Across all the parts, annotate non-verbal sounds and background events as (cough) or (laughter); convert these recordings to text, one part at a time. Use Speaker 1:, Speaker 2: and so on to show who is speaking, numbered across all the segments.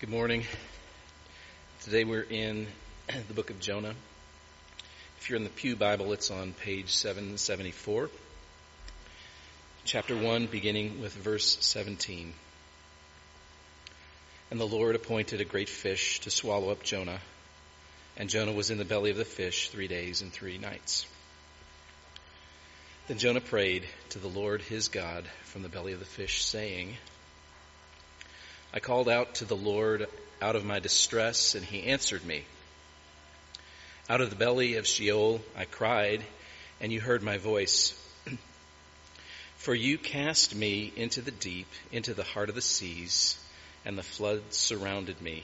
Speaker 1: Good morning. Today we're in (clears throat) the book of Jonah. If you're in the Pew Bible, it's on page 774. Chapter 1, beginning with verse 17. And the Lord appointed a great fish to swallow up Jonah, and Jonah was in the belly of the fish three days and three nights. Then Jonah prayed to the Lord his God from the belly of the fish, saying, I called out to the Lord out of my distress, and he answered me. Out of the belly of Sheol I cried, and you heard my voice. (clears throat) For you cast me into the deep, into the heart of the seas, and the floods surrounded me.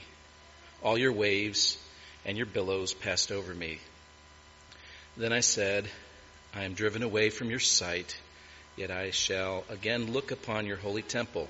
Speaker 1: All your waves and your billows passed over me. Then I said, I am driven away from your sight, yet I shall again look upon your holy temple.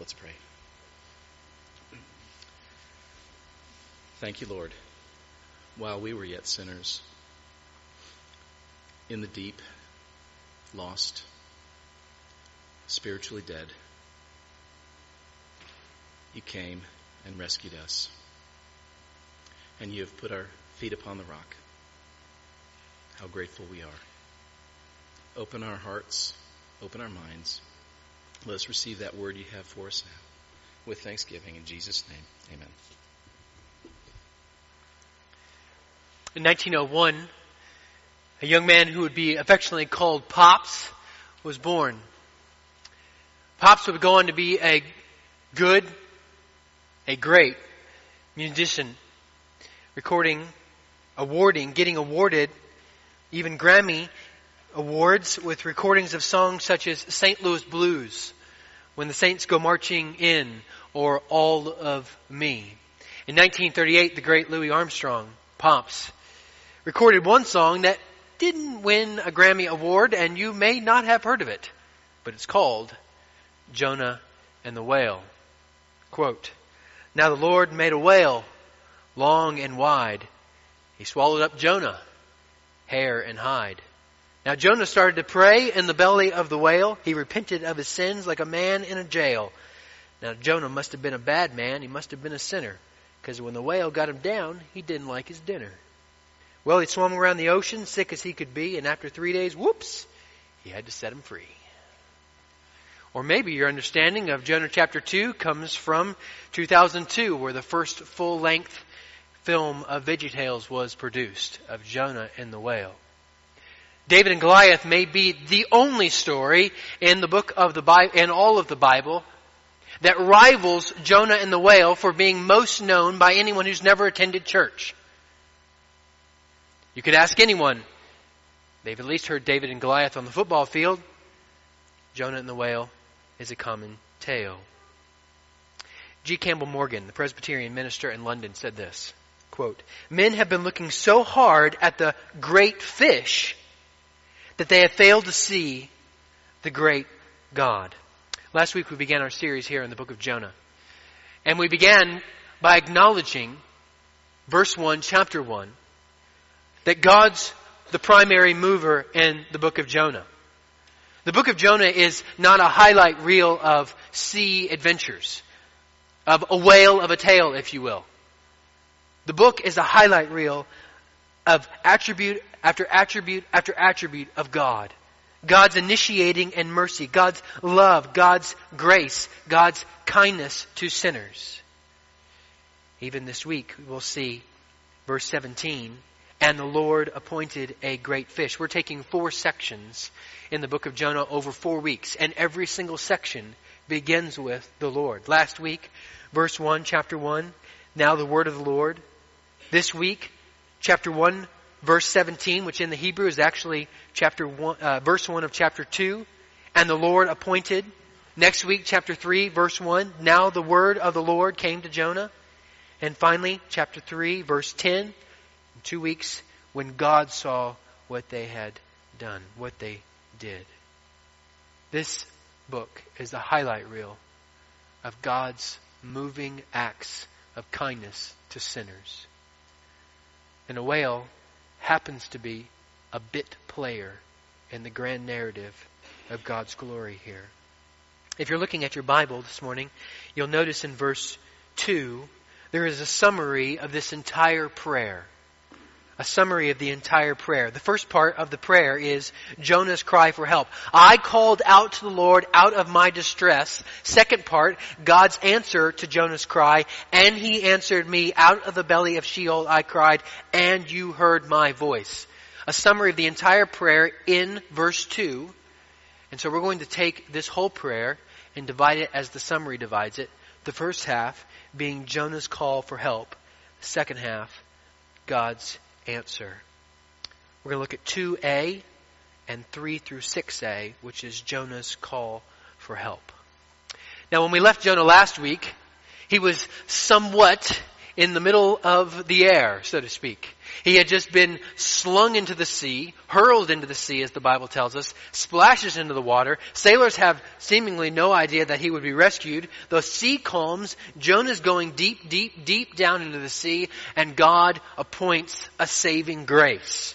Speaker 1: Let's pray. Thank you, Lord. While we were yet sinners, in the deep, lost, spiritually dead, you came and rescued us. And you have put our feet upon the rock. How grateful we are. Open our hearts, open our minds let us receive that word you have for us now with thanksgiving in Jesus' name. Amen.
Speaker 2: In 1901, a young man who would be affectionately called Pops was born. Pops would go on to be a good, a great musician, recording, awarding, getting awarded even Grammy awards with recordings of songs such as St. Louis Blues, When the Saints Go Marching In, or All of Me. In 1938, the great Louis Armstrong, Pops, recorded one song that didn't win a Grammy Award, and you may not have heard of it, but it's called Jonah and the Whale. Quote, Now the Lord made a whale, long and wide. He swallowed up Jonah, hair and hide. Now Jonah started to pray in the belly of the whale. He repented of his sins like a man in a jail. Now Jonah must have been a bad man. He must have been a sinner. Because when the whale got him down, he didn't like his dinner. Well, he swam around the ocean, sick as he could be, and after three days, whoops, he had to set him free. Or maybe your understanding of Jonah chapter 2 comes from 2002, where the first full length film of VeggieTales was produced of Jonah and the whale. David and Goliath may be the only story in the book of the Bible, in all of the Bible, that rivals Jonah and the whale for being most known by anyone who's never attended church. You could ask anyone. They've at least heard David and Goliath on the football field. Jonah and the whale is a common tale. G. Campbell Morgan, the Presbyterian minister in London, said this, quote, Men have been looking so hard at the great fish that they have failed to see the great God. Last week we began our series here in the book of Jonah. And we began by acknowledging verse 1, chapter 1, that God's the primary mover in the book of Jonah. The book of Jonah is not a highlight reel of sea adventures, of a whale of a tale, if you will. The book is a highlight reel of attribute after attribute after attribute of God. God's initiating and mercy, God's love, God's grace, God's kindness to sinners. Even this week, we'll see verse 17, and the Lord appointed a great fish. We're taking four sections in the book of Jonah over four weeks, and every single section begins with the Lord. Last week, verse 1, chapter 1, now the word of the Lord. This week, chapter 1, verse 17, which in the Hebrew is actually chapter 1, uh, verse 1 of chapter 2, and the Lord appointed. Next week, chapter 3, verse 1, now the word of the Lord came to Jonah. And finally, chapter 3, verse 10, in two weeks, when God saw what they had done, what they did. This book is the highlight reel of God's moving acts of kindness to sinners. And a whale happens to be a bit player in the grand narrative of God's glory here. If you're looking at your Bible this morning, you'll notice in verse 2 there is a summary of this entire prayer. A summary of the entire prayer. The first part of the prayer is Jonah's cry for help. I called out to the Lord out of my distress. Second part, God's answer to Jonah's cry, and he answered me out of the belly of Sheol I cried, and you heard my voice. A summary of the entire prayer in verse 2. And so we're going to take this whole prayer and divide it as the summary divides it. The first half being Jonah's call for help. Second half, God's answer. We're going to look at 2a and 3 through 6a, which is Jonah's call for help. Now, when we left Jonah last week, he was somewhat in the middle of the air, so to speak. He had just been slung into the sea, hurled into the sea, as the Bible tells us, splashes into the water. Sailors have seemingly no idea that he would be rescued. The sea calms. Jonah's going deep, deep, deep down into the sea, and God appoints a saving grace.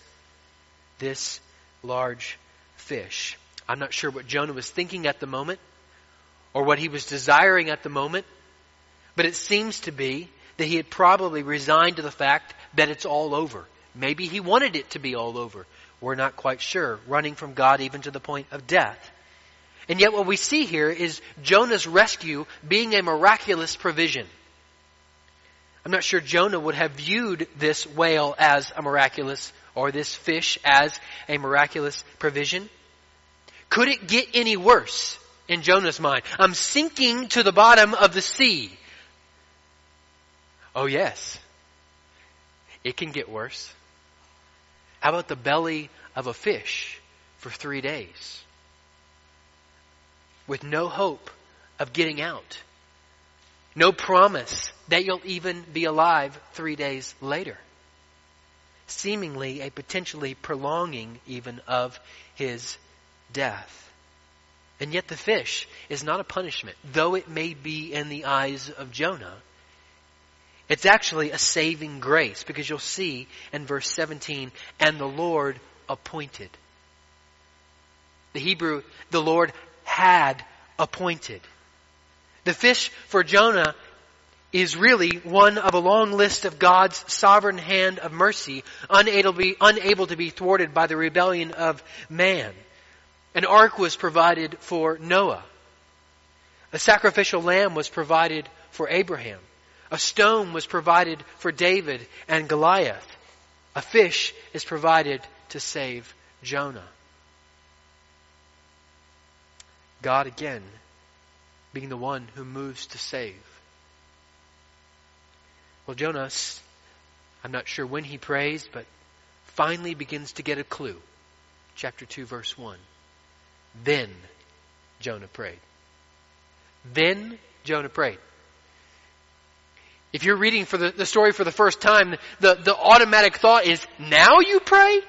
Speaker 2: This large fish. I'm not sure what Jonah was thinking at the moment, or what he was desiring at the moment, but it seems to be that he had probably resigned to the fact that it's all over. Maybe he wanted it to be all over. We're not quite sure. Running from God even to the point of death. And yet what we see here is Jonah's rescue being a miraculous provision. I'm not sure Jonah would have viewed this whale as a miraculous or this fish as a miraculous provision. Could it get any worse in Jonah's mind? I'm sinking to the bottom of the sea. Oh, yes. It can get worse. How about the belly of a fish for three days? With no hope of getting out. No promise that you'll even be alive three days later. Seemingly a potentially prolonging even of his death. And yet the fish is not a punishment, though it may be in the eyes of Jonah. It's actually a saving grace because you'll see in verse 17, and the Lord appointed. The Hebrew, the Lord had appointed. The fish for Jonah is really one of a long list of God's sovereign hand of mercy, unable to be, unable to be thwarted by the rebellion of man. An ark was provided for Noah. A sacrificial lamb was provided for Abraham. A stone was provided for David and Goliath. A fish is provided to save Jonah. God again being the one who moves to save. Well, Jonah, I'm not sure when he prays, but finally begins to get a clue. Chapter 2, verse 1. Then Jonah prayed. Then Jonah prayed. If you're reading for the, the story for the first time, the, the automatic thought is, now you pray?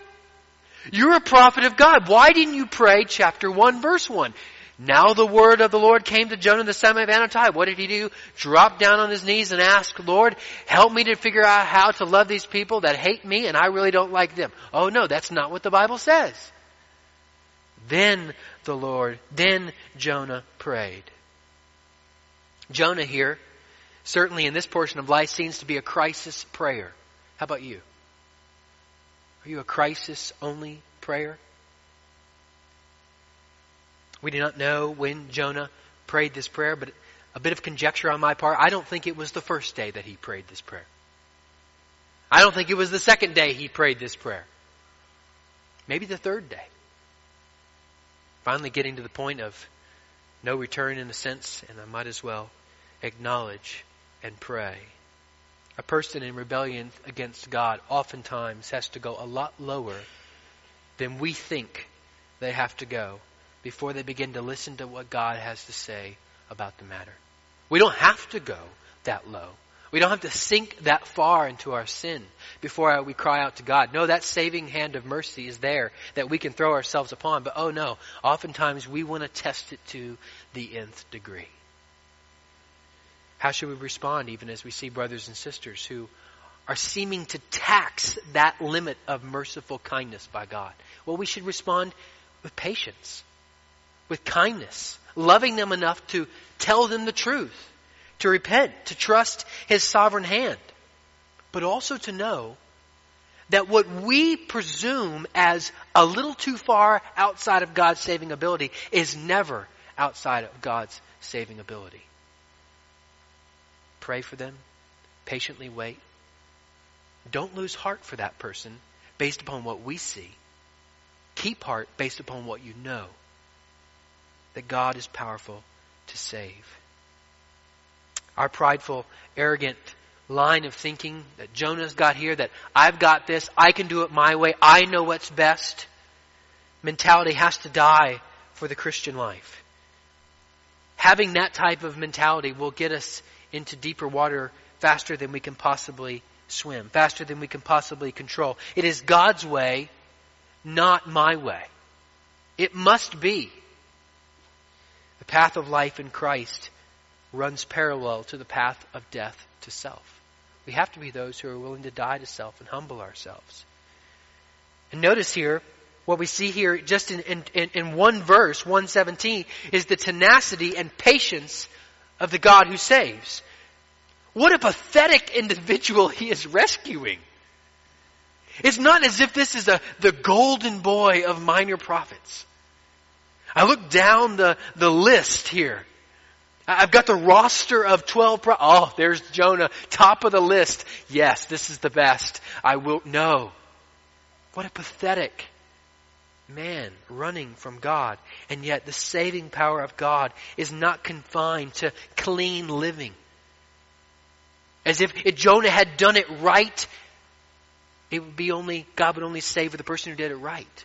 Speaker 2: You're a prophet of God. Why didn't you pray chapter 1 verse 1? Now the word of the Lord came to Jonah the son of Amittai. What did he do? Drop down on his knees and ask, Lord, help me to figure out how to love these people that hate me and I really don't like them. Oh no, that's not what the Bible says. Then the Lord, then Jonah prayed. Jonah here certainly in this portion of life seems to be a crisis prayer. How about you? Are you a crisis only prayer? We do not know when Jonah prayed this prayer, but a bit of conjecture on my part. I don't think it was the first day that he prayed this prayer. I don't think it was the second day he prayed this prayer. Maybe the third day. Finally getting to the point of no return in a sense, and I might as well acknowledge and pray. A person in rebellion against God oftentimes has to go a lot lower than we think they have to go before they begin to listen to what God has to say about the matter. We don't have to go that low. We don't have to sink that far into our sin before we cry out to God. No, that saving hand of mercy is there that we can throw ourselves upon. But oh no, oftentimes we want to test it to the nth degree. How should we respond even as we see brothers and sisters who are seeming to tax that limit of merciful kindness by God? Well, we should respond with patience, with kindness, loving them enough to tell them the truth, to repent, to trust His sovereign hand, but also to know that what we presume as a little too far outside of God's saving ability is never outside of God's saving ability. Pray for them. Patiently wait. Don't lose heart for that person based upon what we see. Keep heart based upon what you know. That God is powerful to save. Our prideful, arrogant line of thinking that Jonah's got here, that I've got this, I can do it my way, I know what's best, mentality has to die for the Christian life. Having that type of mentality will get us into deeper water faster than we can possibly swim, faster than we can possibly control. It is God's way, not my way. It must be. The path of life in Christ runs parallel to the path of death to self. We have to be those who are willing to die to self and humble ourselves. And notice here, what we see here just in, in, in one verse, 117, is the tenacity and patience of the God who saves. What a pathetic individual he is rescuing. It's not as if this is a, the golden boy of minor prophets. I look down the, the list here. I've got the roster of 12 pro- Oh, there's Jonah, top of the list. Yes, this is the best. I will, no. What a pathetic man running from God. And yet the saving power of God is not confined to clean living. As if, if Jonah had done it right, it would be only, God would only save the person who did it right.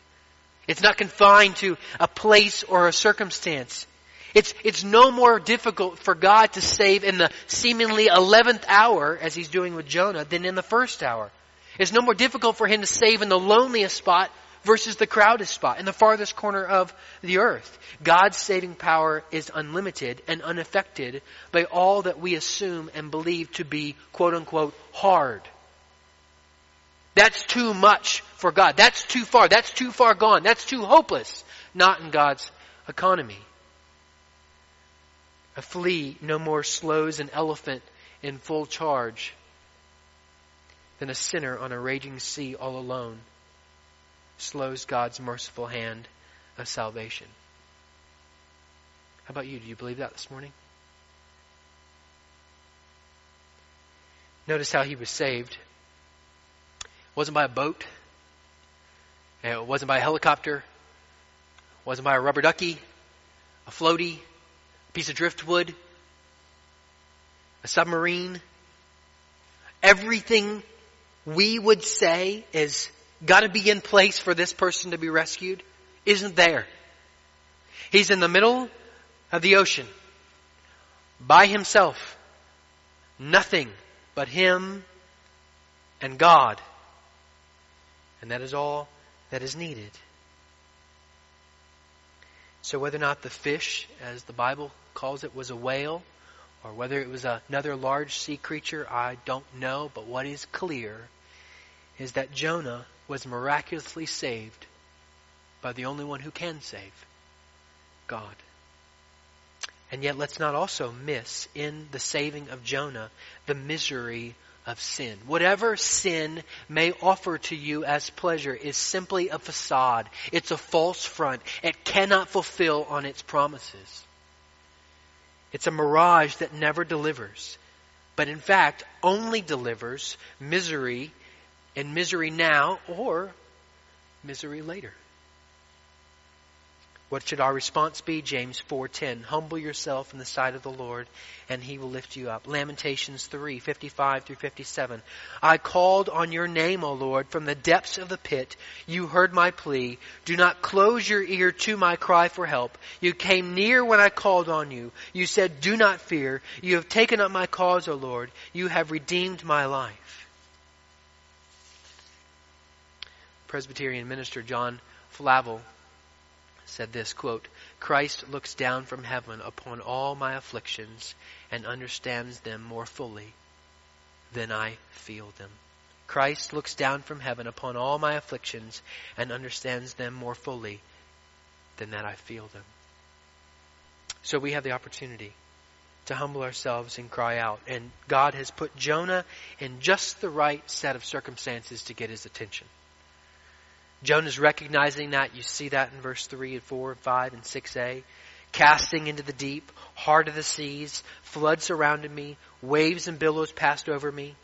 Speaker 2: It's not confined to a place or a circumstance. It's, it's no more difficult for God to save in the seemingly 11th hour, as he's doing with Jonah, than in the first hour. It's no more difficult for him to save in the loneliest spot versus the crowded spot in the farthest corner of the earth. God's saving power is unlimited and unaffected by all that we assume and believe to be quote unquote hard. That's too much for God. That's too far. That's too far gone. That's too hopeless. Not in God's economy. A flea no more slows an elephant in full charge than a sinner on a raging sea all alone slows God's merciful hand of salvation. How about you? Do you believe that this morning? Notice how he was saved. It wasn't by a boat. It wasn't by a helicopter. It wasn't by a rubber ducky, a floaty, a piece of driftwood, a submarine. Everything we would say is got to be in place for this person to be rescued isn't there. He's in the middle of the ocean by himself. Nothing but him and God. And that is all that is needed. So whether or not the fish, as the Bible calls it, was a whale, or whether it was another large sea creature, I don't know. But what is clear is that Jonah was miraculously saved by the only one who can save God. And yet, let's not also miss in the saving of Jonah the misery of sin. Whatever sin may offer to you as pleasure is simply a facade. It's a false front. It cannot fulfill on its promises. It's a mirage that never delivers, but in fact only delivers misery and misery now or misery later. What should our response be? James 4:10. Humble yourself in the sight of the Lord, and he will lift you up. Lamentations 3:55 through 57. I called on your name, O Lord, from the depths of the pit. You heard my plea. Do not close your ear to my cry for help. You came near when I called on you. You said, "Do not fear. You have taken up my cause, O Lord. You have redeemed my life." Presbyterian minister John Flavel said this quote, Christ looks down from heaven upon all my afflictions and understands them more fully than I feel them. Christ looks down from heaven upon all my afflictions and understands them more fully than that I feel them. So we have the opportunity to humble ourselves and cry out. And God has put Jonah in just the right set of circumstances to get his attention. Jonah's recognizing that. You see that in verse 3 and 4 and 5 and 6a. Casting into the deep, heart of the seas, floods surrounded me, waves and billows passed over me.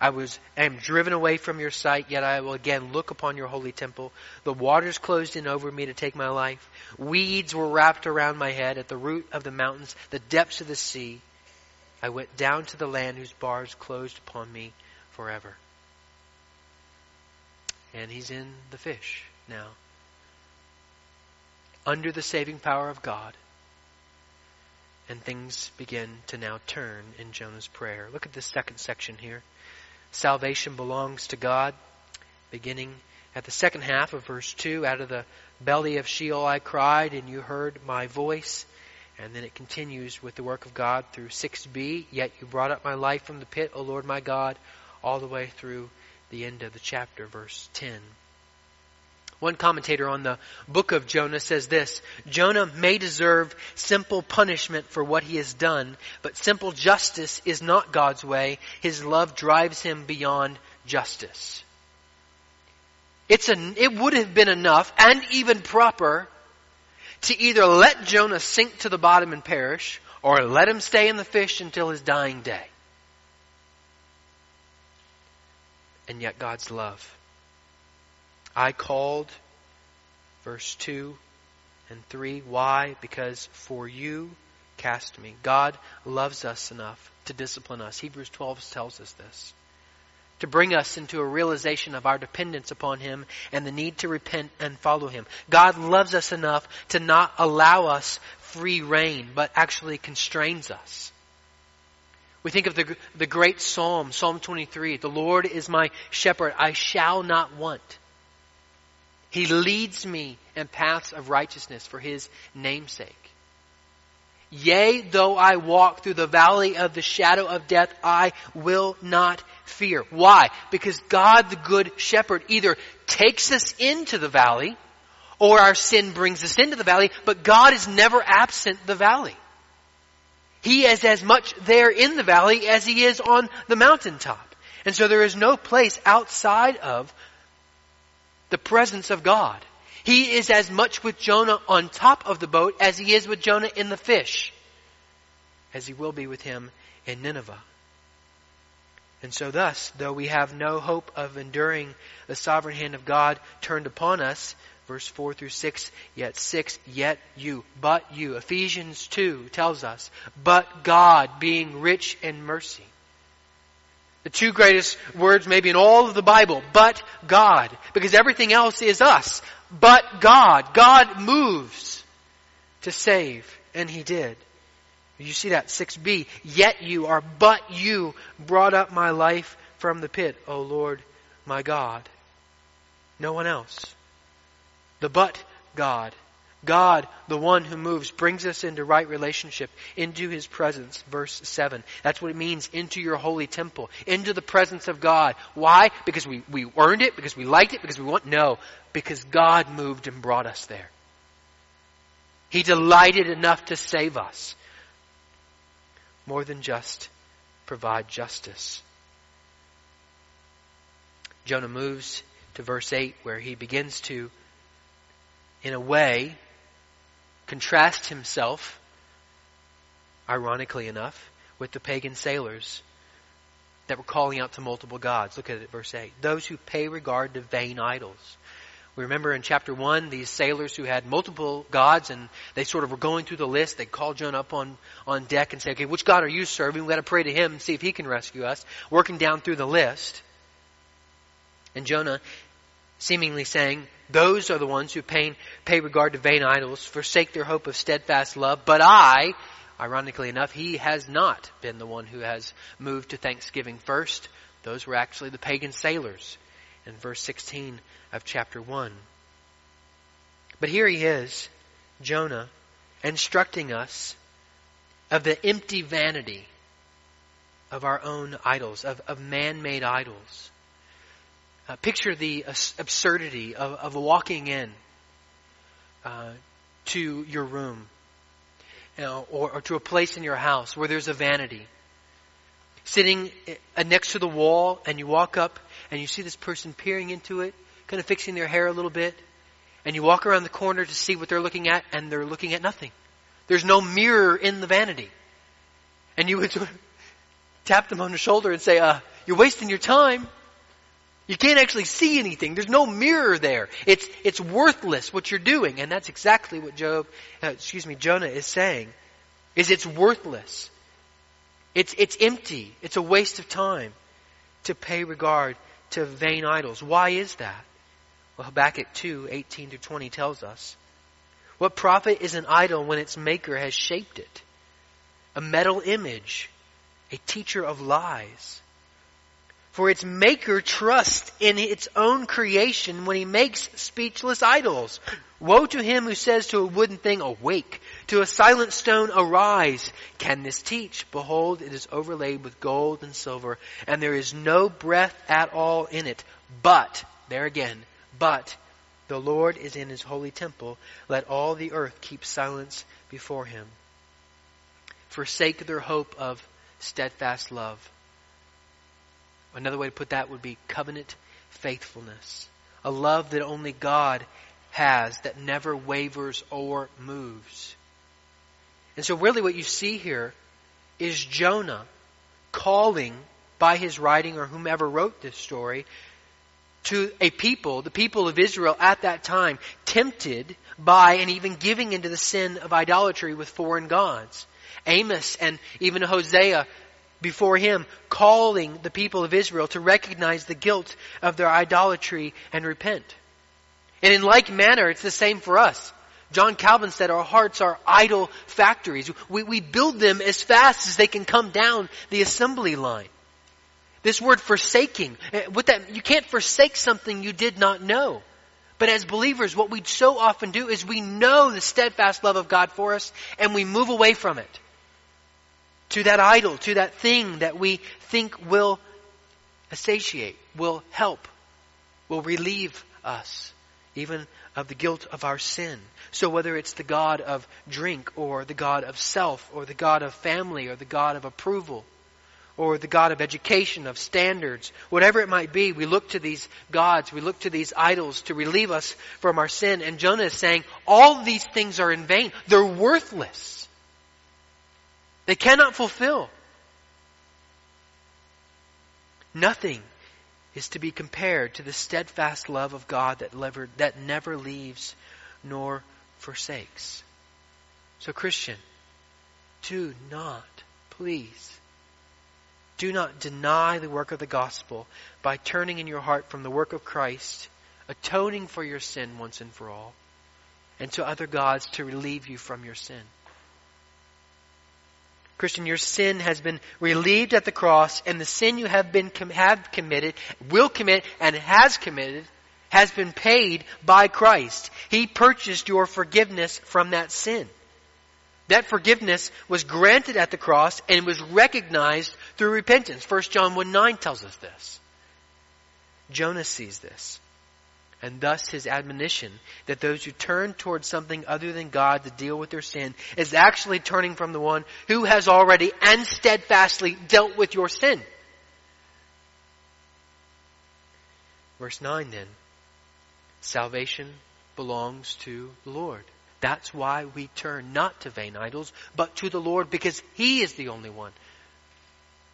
Speaker 2: I was I am driven away from your sight, yet I will again look upon your holy temple. The waters closed in over me to take my life. Weeds were wrapped around my head at the root of the mountains, the depths of the sea. I went down to the land whose bars closed upon me forever and he's in the fish now. Under the saving power of God. And things begin to now turn in Jonah's prayer. Look at this second section here. Salvation belongs to God. Beginning at the second half of verse 2, out of the belly of Sheol I cried, and you heard my voice. And then it continues with the work of God through 6b. Yet you brought up my life from the pit, O Lord my God, all the way through the end of the chapter, verse 10. One commentator on the book of Jonah says this Jonah may deserve simple punishment for what he has done, but simple justice is not God's way. His love drives him beyond justice. It's an, it would have been enough and even proper to either let Jonah sink to the bottom and perish, or let him stay in the fish until his dying day. And yet God's love. I called, verse 2 and 3. Why? Because for you cast me. God loves us enough to discipline us. Hebrews 12 tells us this. To bring us into a realization of our dependence upon Him and the need to repent and follow Him. God loves us enough to not allow us free rein, but actually constrains us. We think of the, the great psalm, Psalm 23. The Lord is my shepherd. I shall not want. He leads me in paths of righteousness for his namesake. Yea, though I walk through the valley of the shadow of death, I will not fear. Why? Because God, the good shepherd, either takes us into the valley or our sin brings us into the valley, but God is never absent the valley. He is as much there in the valley as he is on the mountaintop. And so there is no place outside of the presence of God. He is as much with Jonah on top of the boat as he is with Jonah in the fish, as he will be with him in Nineveh. And so thus, though we have no hope of enduring the sovereign hand of God turned upon us, verse 4 through 6, yet 6, yet you, but you. Ephesians 2 tells us, but God being rich in mercy. The two greatest words maybe in all of the Bible, but God, because everything else is us. But God. God moves to save, and He did. You see that 6b, yet you are, but you brought up my life from the pit, O Lord my God. No one else. The but God. God, the one who moves, brings us into right relationship, into His presence. Verse 7. That's what it means, into your holy temple, into the presence of God. Why? Because we, we earned it, because we liked it, because we want? No. Because God moved and brought us there. He delighted enough to save us. More than just provide justice. Jonah moves to verse 8 where he begins to, in a way, contrast himself, ironically enough, with the pagan sailors that were calling out to multiple gods. Look at it, verse 8. Those who pay regard to vain idols. We remember in chapter 1, these sailors who had multiple gods and they sort of were going through the list. They called Jonah up on, on deck and say, okay, which God are you serving? We've got to pray to him and see if he can rescue us. Working down through the list. And Jonah seemingly saying, those are the ones who pay, pay regard to vain idols, forsake their hope of steadfast love, but I, Ironically enough, he has not been the one who has moved to thanksgiving first. Those were actually the pagan sailors in verse 16 of chapter 1. But here he is, Jonah, instructing us of the empty vanity of our own idols, of, of man made idols. Uh, picture the absurdity of, of walking in uh, to your room you know, or, or to a place in your house where there's a vanity. Sitting uh, next to the wall, and you walk up and you see this person peering into it, kind of fixing their hair a little bit, and you walk around the corner to see what they're looking at, and they're looking at nothing. There's no mirror in the vanity. And you would (laughs) tap them on the shoulder and say, uh, you're wasting your time. You can't actually see anything. There's no mirror there. It's, it's worthless what you're doing. And that's exactly what Job, uh, excuse me, Jonah is saying. Is it's worthless. It's, it's empty. It's a waste of time to pay regard to vain idols. Why is that? Well, Habakkuk 2, 18 to 20 tells us. What profit is an idol when its maker has shaped it? A metal image, a teacher of lies. For its maker trusts in its own creation when he makes speechless idols. Woe to him who says to a wooden thing, awake, to a silent stone, arise. Can this teach? Behold, it is overlaid with gold and silver, and there is no breath at all in it. But, there again, but, the Lord is in his holy temple. Let all the earth keep silence before him. Forsake their hope of steadfast love. Another way to put that would be covenant faithfulness. A love that only God has that never wavers or moves. And so really what you see here is Jonah calling by his writing or whomever wrote this story to a people, the people of Israel at that time, tempted by and even giving into the sin of idolatry with foreign gods. Amos and even Hosea before him, calling the people of Israel to recognize the guilt of their idolatry and repent. And in like manner, it's the same for us. John Calvin said our hearts are idol factories. We, we build them as fast as they can come down the assembly line. This word forsaking, eh, with that, you can't forsake something you did not know. But as believers, what we so often do is we know the steadfast love of God for us and we move away from it to that idol, to that thing that we think will satiate, will help, will relieve us, even of the guilt of our sin. So whether it's the God of drink, or the God of self, or the God of family, or the God of approval, or the God of education, of standards, whatever it might be, we look to these gods, we look to these idols to relieve us from our sin. And Jonah is saying, all these things are in vain. They're worthless. They cannot fulfill. Nothing is to be compared to the steadfast love of God that never, that never leaves nor forsakes. So, Christian, do not, please, do not deny the work of the gospel by turning in your heart from the work of Christ, atoning for your sin once and for all, and to other gods to relieve you from your sin. Christian, your sin has been relieved at the cross, and the sin you have been have committed, will commit, and has committed, has been paid by Christ. He purchased your forgiveness from that sin. That forgiveness was granted at the cross and was recognized through repentance. 1 John 1 9 tells us this. Jonah sees this. And thus his admonition that those who turn towards something other than God to deal with their sin is actually turning from the one who has already and steadfastly dealt with your sin. Verse 9 then. Salvation belongs to the Lord. That's why we turn not to vain idols, but to the Lord because He is the only one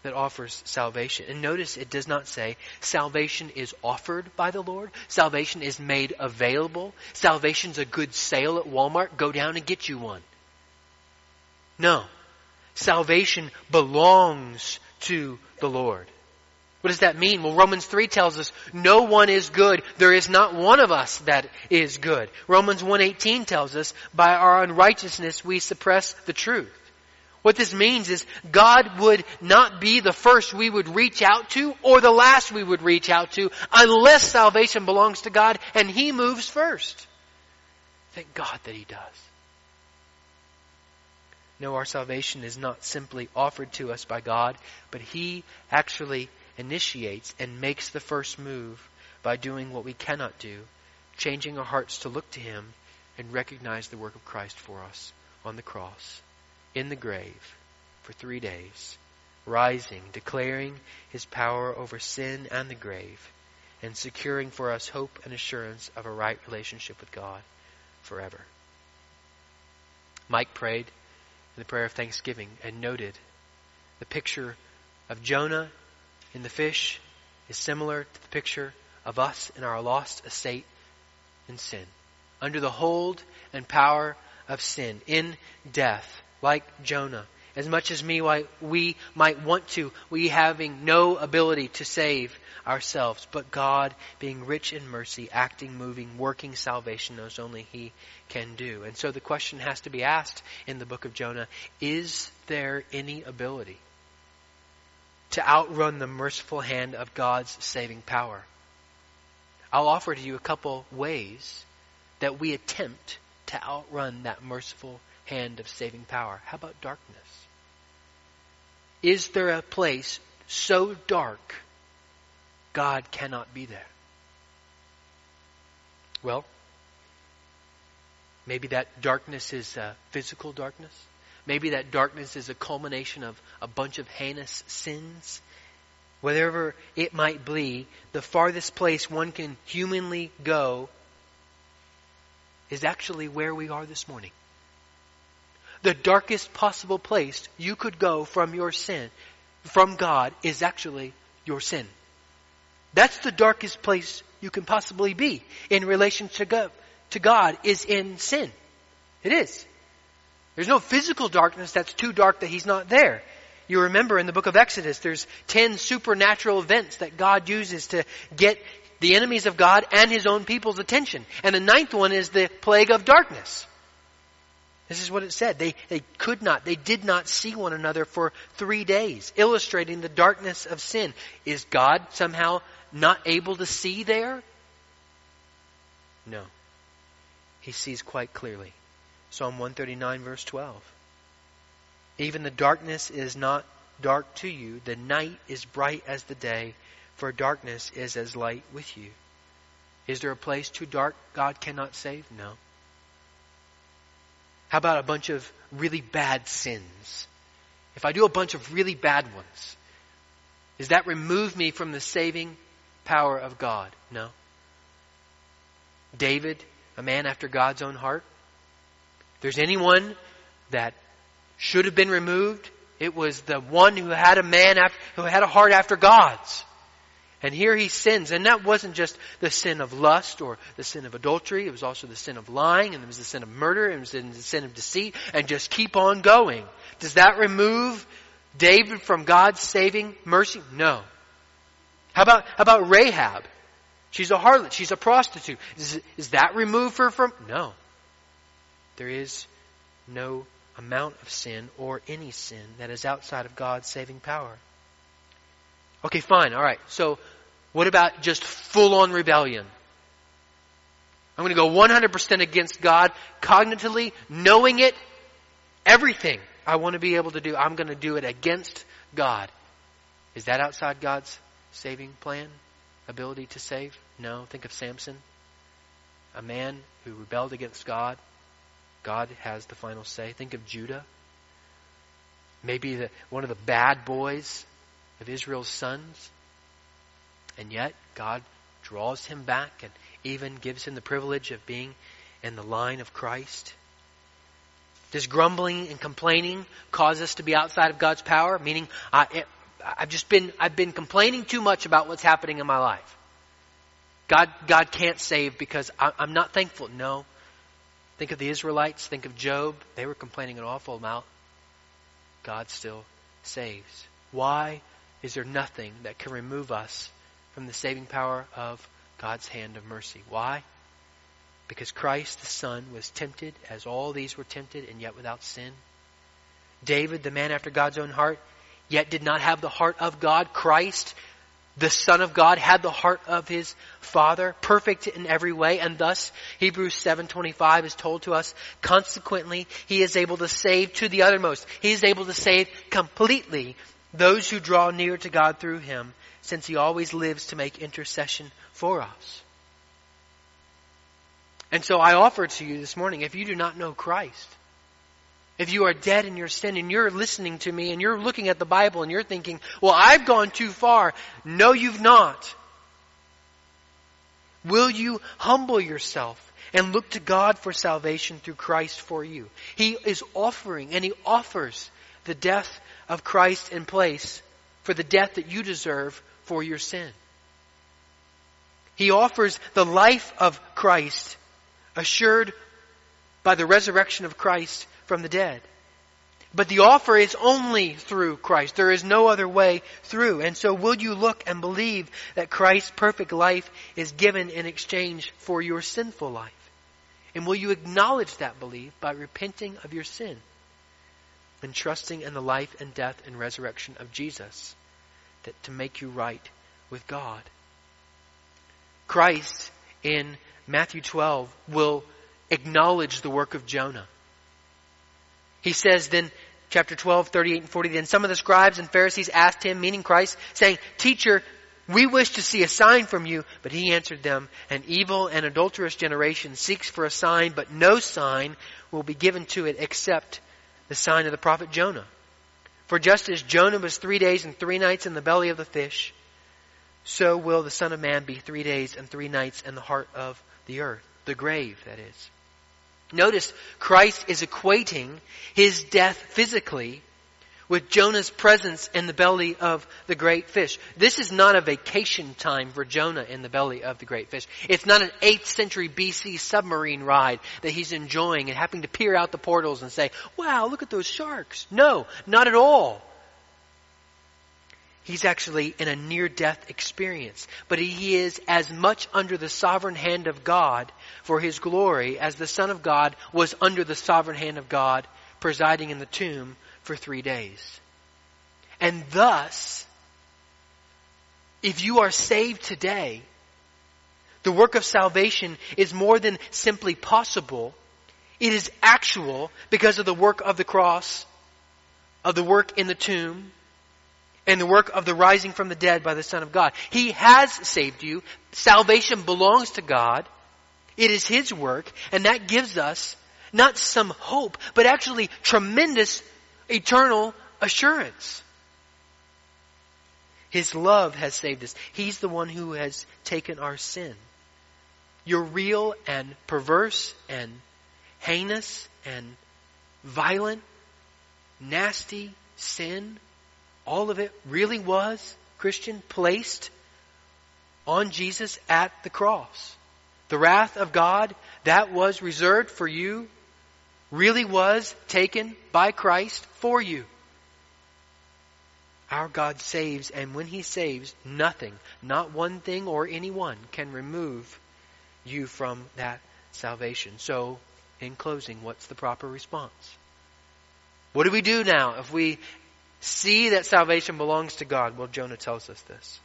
Speaker 2: that offers salvation. And notice it does not say salvation is offered by the Lord. Salvation is made available. Salvation's a good sale at Walmart. Go down and get you one. No. Salvation belongs to the Lord. What does that mean? Well, Romans 3 tells us no one is good. There is not one of us that is good. Romans 1:18 tells us by our unrighteousness we suppress the truth. What this means is God would not be the first we would reach out to or the last we would reach out to unless salvation belongs to God and He moves first. Thank God that He does. No, our salvation is not simply offered to us by God, but He actually initiates and makes the first move by doing what we cannot do, changing our hearts to look to Him and recognize the work of Christ for us on the cross in the grave for three days, rising, declaring his power over sin and the grave, and securing for us hope and assurance of a right relationship with God forever. Mike prayed in the prayer of thanksgiving and noted the picture of Jonah in the fish is similar to the picture of us in our lost estate in sin, under the hold and power of sin, in death like Jonah. As much as me, we might want to, we having no ability to save ourselves, but God being rich in mercy, acting, moving, working salvation knows only He can do. And so the question has to be asked in the book of Jonah, is there any ability to outrun the merciful hand of God's saving power? I'll offer to you a couple ways that we attempt to outrun that merciful hand of saving power. How about darkness? Is there a place so dark God cannot be there? Well, maybe that darkness is uh, physical darkness. Maybe that darkness is a culmination of a bunch of heinous sins. Whatever it might be, the farthest place one can humanly go is actually where we are this morning the darkest possible place you could go from your sin, from God, is actually your sin. That's the darkest place you can possibly be in relation to God, to God is in sin. It is. There's no physical darkness that's too dark that He's not there. You remember in the book of Exodus, there's ten supernatural events that God uses to get the enemies of God and His own people's attention. And the ninth one is the plague of darkness. This is what it said. They, they could not, they did not see one another for three days, illustrating the darkness of sin. Is God somehow not able to see there? No. He sees quite clearly. Psalm 139, verse 12. Even the darkness is not dark to you, the night is bright as the day, for darkness is as light with you. Is there a place too dark God cannot save? No. How about a bunch of really bad sins? If I do a bunch of really bad ones, does that remove me from the saving power of God? No. David, a man after God's own heart, if there's anyone that should have been removed, it was the one who had a man after, who had a heart after God's. And here he sins. And that wasn't just the sin of lust or the sin of adultery. It was also the sin of lying and it was the sin of murder and it was the sin of deceit and just keep on going. Does that remove David from God's saving mercy? No. How about, how about Rahab? She's a harlot. She's a prostitute. Is, is that remove her from? No. There is no amount of sin or any sin that is outside of God's saving power. Okay, fine. All right. So, what about just full on rebellion? I'm going to go 100% against God cognitively, knowing it, everything I want to be able to do, I'm going to do it against God. Is that outside God's saving plan? Ability to save? No. Think of Samson. a man who rebelled against God. God has the final say. Think of Judah. Maybe the, one of the bad boys of Israel's sons. And yet, God draws him back and even gives him the privilege of being in the line of Christ. Does grumbling and complaining cause us to be outside of God's power? Meaning, I, I've just been, I've been complaining too much about what's happening in my life. God, God can't save because I, I'm not thankful. No. Think of the Israelites. Think of Job. They were complaining an awful amount. God still saves. Why is there nothing that can remove us from the saving power of God's hand of mercy? Why? Because Christ the Son was tempted as all these were tempted and yet without sin. David, the man after God's own heart, yet did not have the heart of God. Christ, the Son of God, had the heart of his Father, perfect in every way, and thus Hebrews 7:25 is told to us, consequently, he is able to save to the uttermost. He is able to save completely those who draw near to God through him, since he always lives to make intercession for us. And so I offer to you this morning, if you do not know Christ, if you are dead in your sin and you're listening to me and you're looking at the Bible and you're thinking, well, I've gone too far. No, you've not. Will you humble yourself and look to God for salvation through Christ for you? He is offering and He offers the death of Christ in place for the death that you deserve for your sin. He offers the life of Christ assured by the resurrection of Christ from the dead. But the offer is only through Christ. There is no other way through. And so will you look and believe that Christ's perfect life is given in exchange for your sinful life? And will you acknowledge that belief by repenting of your sin and trusting in the life and death and resurrection of Jesus that to make you right with God? Christ in Matthew 12 will acknowledge the work of Jonah. He says then, chapter 12, 38 and 40, then some of the scribes and Pharisees asked him, meaning Christ, saying, Teacher, we wish to see a sign from you. But he answered them, An evil and adulterous generation seeks for a sign, but no sign will be given to it except the sign of the prophet Jonah. For just as Jonah was three days and three nights in the belly of the fish, so will the Son of Man be three days and three nights in the heart of the earth, the grave, that is. Notice Christ is equating his death physically with Jonah's presence in the belly of the great fish. This is not a vacation time for Jonah in the belly of the great fish. It's not an 8th century BC submarine ride that he's enjoying and having to peer out the portals and say, wow, look at those sharks. No, not at all. He's actually in a near death experience. But he is as much under the sovereign hand of God for his glory as the Son of God was under the sovereign hand of God presiding in the tomb for three days. And thus, if you are saved today, the work of salvation is more than simply possible. It is actual because of the work of the cross, of the work in the tomb, and the work of the rising from the dead by the Son of God. He has saved you. Salvation belongs to God. It is His work, and that gives us not some hope, but actually tremendous eternal assurance. His love has saved us. He's the one who has taken our sin. Your real and perverse and heinous and violent, nasty sin all of it really was, Christian, placed on Jesus at the cross. The wrath of God that was reserved for you really was taken by Christ for you. Our God saves, and when He saves, nothing, not one thing or anyone, can remove you from that salvation. So, in closing, what's the proper response? What do we do now if we See that salvation belongs to God. Well, Jonah tells us this.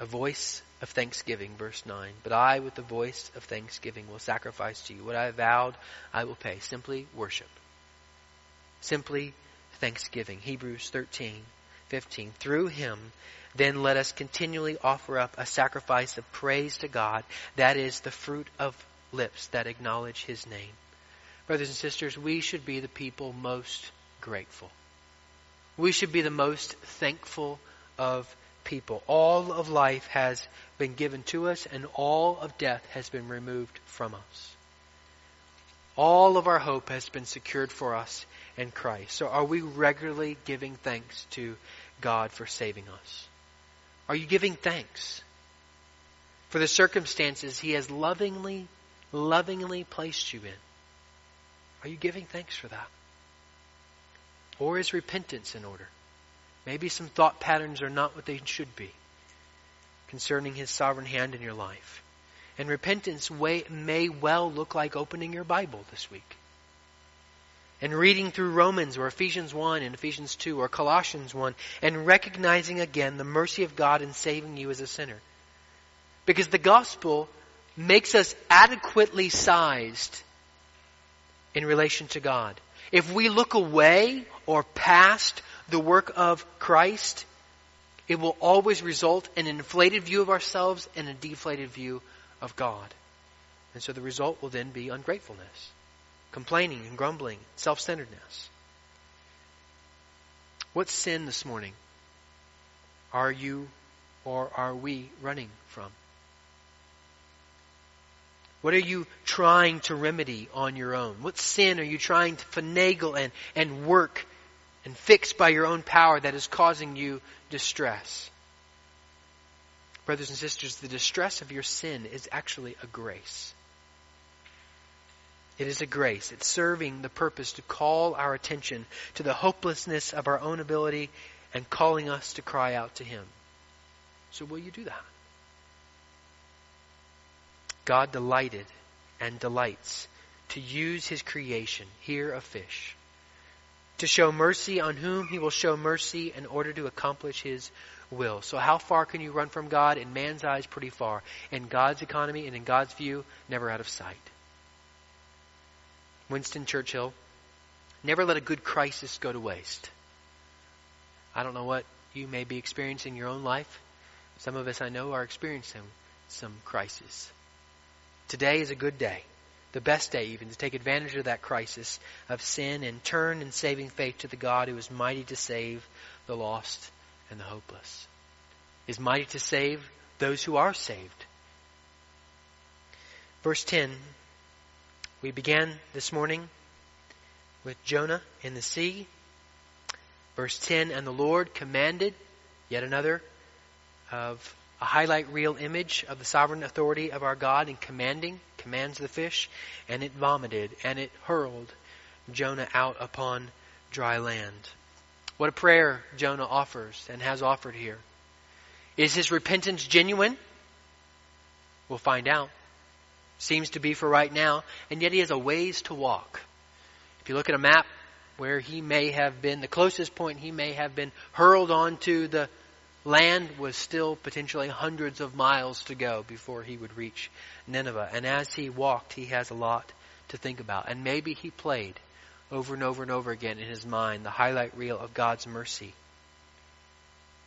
Speaker 2: A voice of thanksgiving, verse 9. But I, with the voice of thanksgiving, will sacrifice to you. What I vowed, I will pay. Simply worship. Simply thanksgiving. Hebrews 13, 15. Through him, then let us continually offer up a sacrifice of praise to God, that is the fruit of lips that acknowledge his name. Brothers and sisters, we should be the people most grateful. We should be the most thankful of people. All of life has been given to us, and all of death has been removed from us. All of our hope has been secured for us in Christ. So are we regularly giving thanks to God for saving us? Are you giving thanks for the circumstances He has lovingly, lovingly placed you in? Are you giving thanks for that? Or is repentance in order? Maybe some thought patterns are not what they should be concerning His sovereign hand in your life. And repentance may well look like opening your Bible this week and reading through Romans or Ephesians 1 and Ephesians 2 or Colossians 1 and recognizing again the mercy of God in saving you as a sinner. Because the gospel makes us adequately sized in relation to God. If we look away or past the work of Christ, it will always result in an inflated view of ourselves and a deflated view of God. And so the result will then be ungratefulness, complaining and grumbling, self centeredness. What sin this morning are you or are we running from? What are you trying to remedy on your own? What sin are you trying to finagle and, and work and fixed by your own power that is causing you distress? Brothers and sisters, the distress of your sin is actually a grace. It is a grace. It's serving the purpose to call our attention to the hopelessness of our own ability and calling us to cry out to Him. So will you do that? God delighted and delights to use His creation, here a fish, to show mercy on whom He will show mercy in order to accomplish His will. So how far can you run from God? In man's eyes, pretty far. In God's economy and in God's view, never out of sight. Winston Churchill, never let a good crisis go to waste. I don't know what you may be experiencing in your own life. Some of us I know are experiencing some crisis. Today is a good day, the best day even, to take advantage of that crisis of sin and turn in saving faith to the God who is mighty to save the lost and the hopeless, is mighty to save those who are saved. Verse 10, we began this morning with Jonah in the sea. Verse 10, and the Lord commanded, yet another of a highlight reel image of the sovereign authority of our God in commanding, commands the fish, and it vomited, and it hurled Jonah out upon dry land. What a prayer Jonah offers and has offered here. Is his repentance genuine? We'll find out. Seems to be for right now, and yet he has a ways to walk. If you look at a map where he may have been, the closest point he may have been hurled onto the land was still potentially hundreds of miles to go before he would reach Nineveh. And as he walked, he has a lot to think about. And maybe he played over and over and over again in his mind the highlight reel of God's mercy.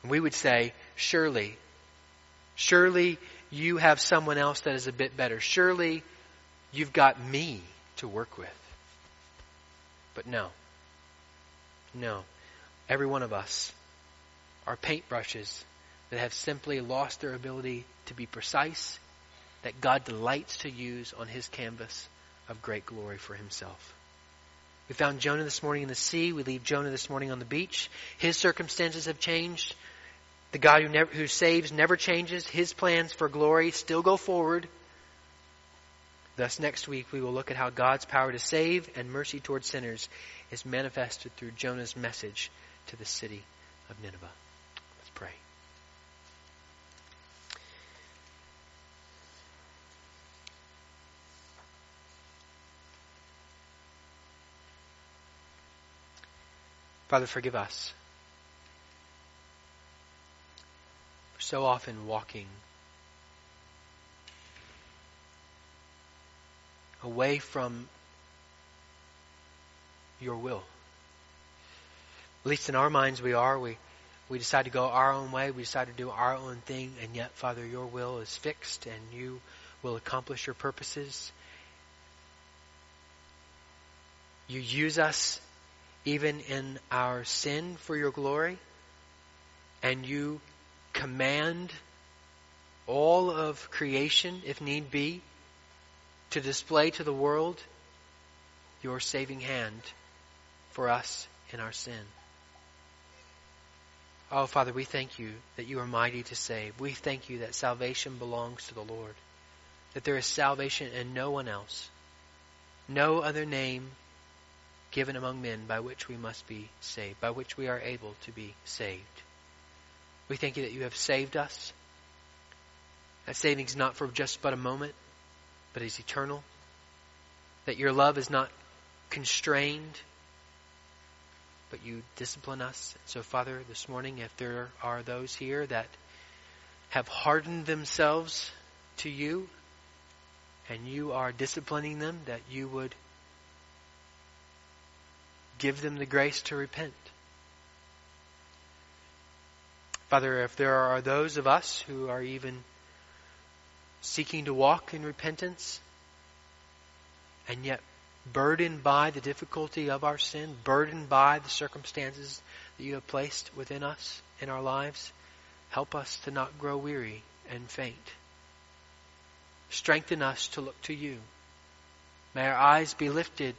Speaker 2: And we would say, surely, surely you have someone else that is a bit better. Surely you've got me to work with. But no. No. Every one of us are paintbrushes that have simply lost their ability to be precise, that God delights to use on his canvas of great glory for himself. We found Jonah this morning in the sea. We leave Jonah this morning on the beach. His circumstances have changed. The God who, never, who saves never changes. His plans for glory still go forward. Thus, next week we will look at how God's power to save and mercy toward sinners is manifested through Jonah's message to the city of Nineveh. Let's pray. Father, forgive us for so often walking away from your will. At least in our minds we are. We, We decide to go our own way. We decide to do our own thing. And yet, Father, your will is fixed and you will accomplish your purposes. You use us even in our sin for your glory. And you command all of creation, if need be, to display to the world your saving hand for us in our sin. Oh, Father, we thank you that you are mighty to save. We thank you that salvation belongs to the Lord, that there is salvation in no one else, no other name given among men by which we must be saved, by which we are able to be saved. We thank you that you have saved us. That saving is not for just but a moment, but is eternal. That your love is not constrained, but you discipline us. So, Father, this morning, if there are those here that have hardened themselves to you, and you are disciplining them, that you would give them the grace to repent. Father, if there are those of us who are even seeking to walk in repentance, and yet burdened by the difficulty of our sin, burdened by the circumstances that you have placed within us in our lives, help us to not grow weary and faint. Strengthen us to look to you. May our eyes be lifted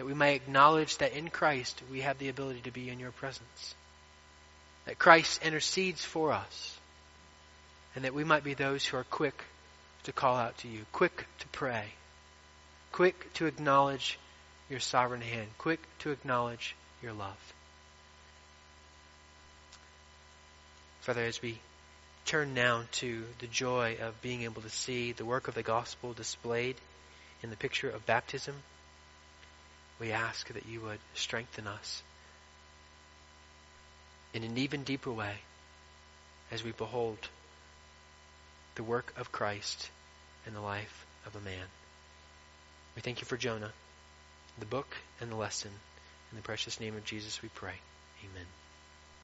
Speaker 2: that we may acknowledge that in Christ we have the ability to be in your presence. That Christ intercedes for us. And that we might be those who are quick to call out to you, quick to pray quick to acknowledge your sovereign hand, quick to acknowledge your love. Father, as we turn now to the joy of being able to see the work of the gospel displayed in the picture of baptism, we ask that you would strengthen us in an even deeper way as we behold the work of Christ in the life of a man. We thank you for Jonah, the book, and the lesson. In the precious name of Jesus we pray. Amen.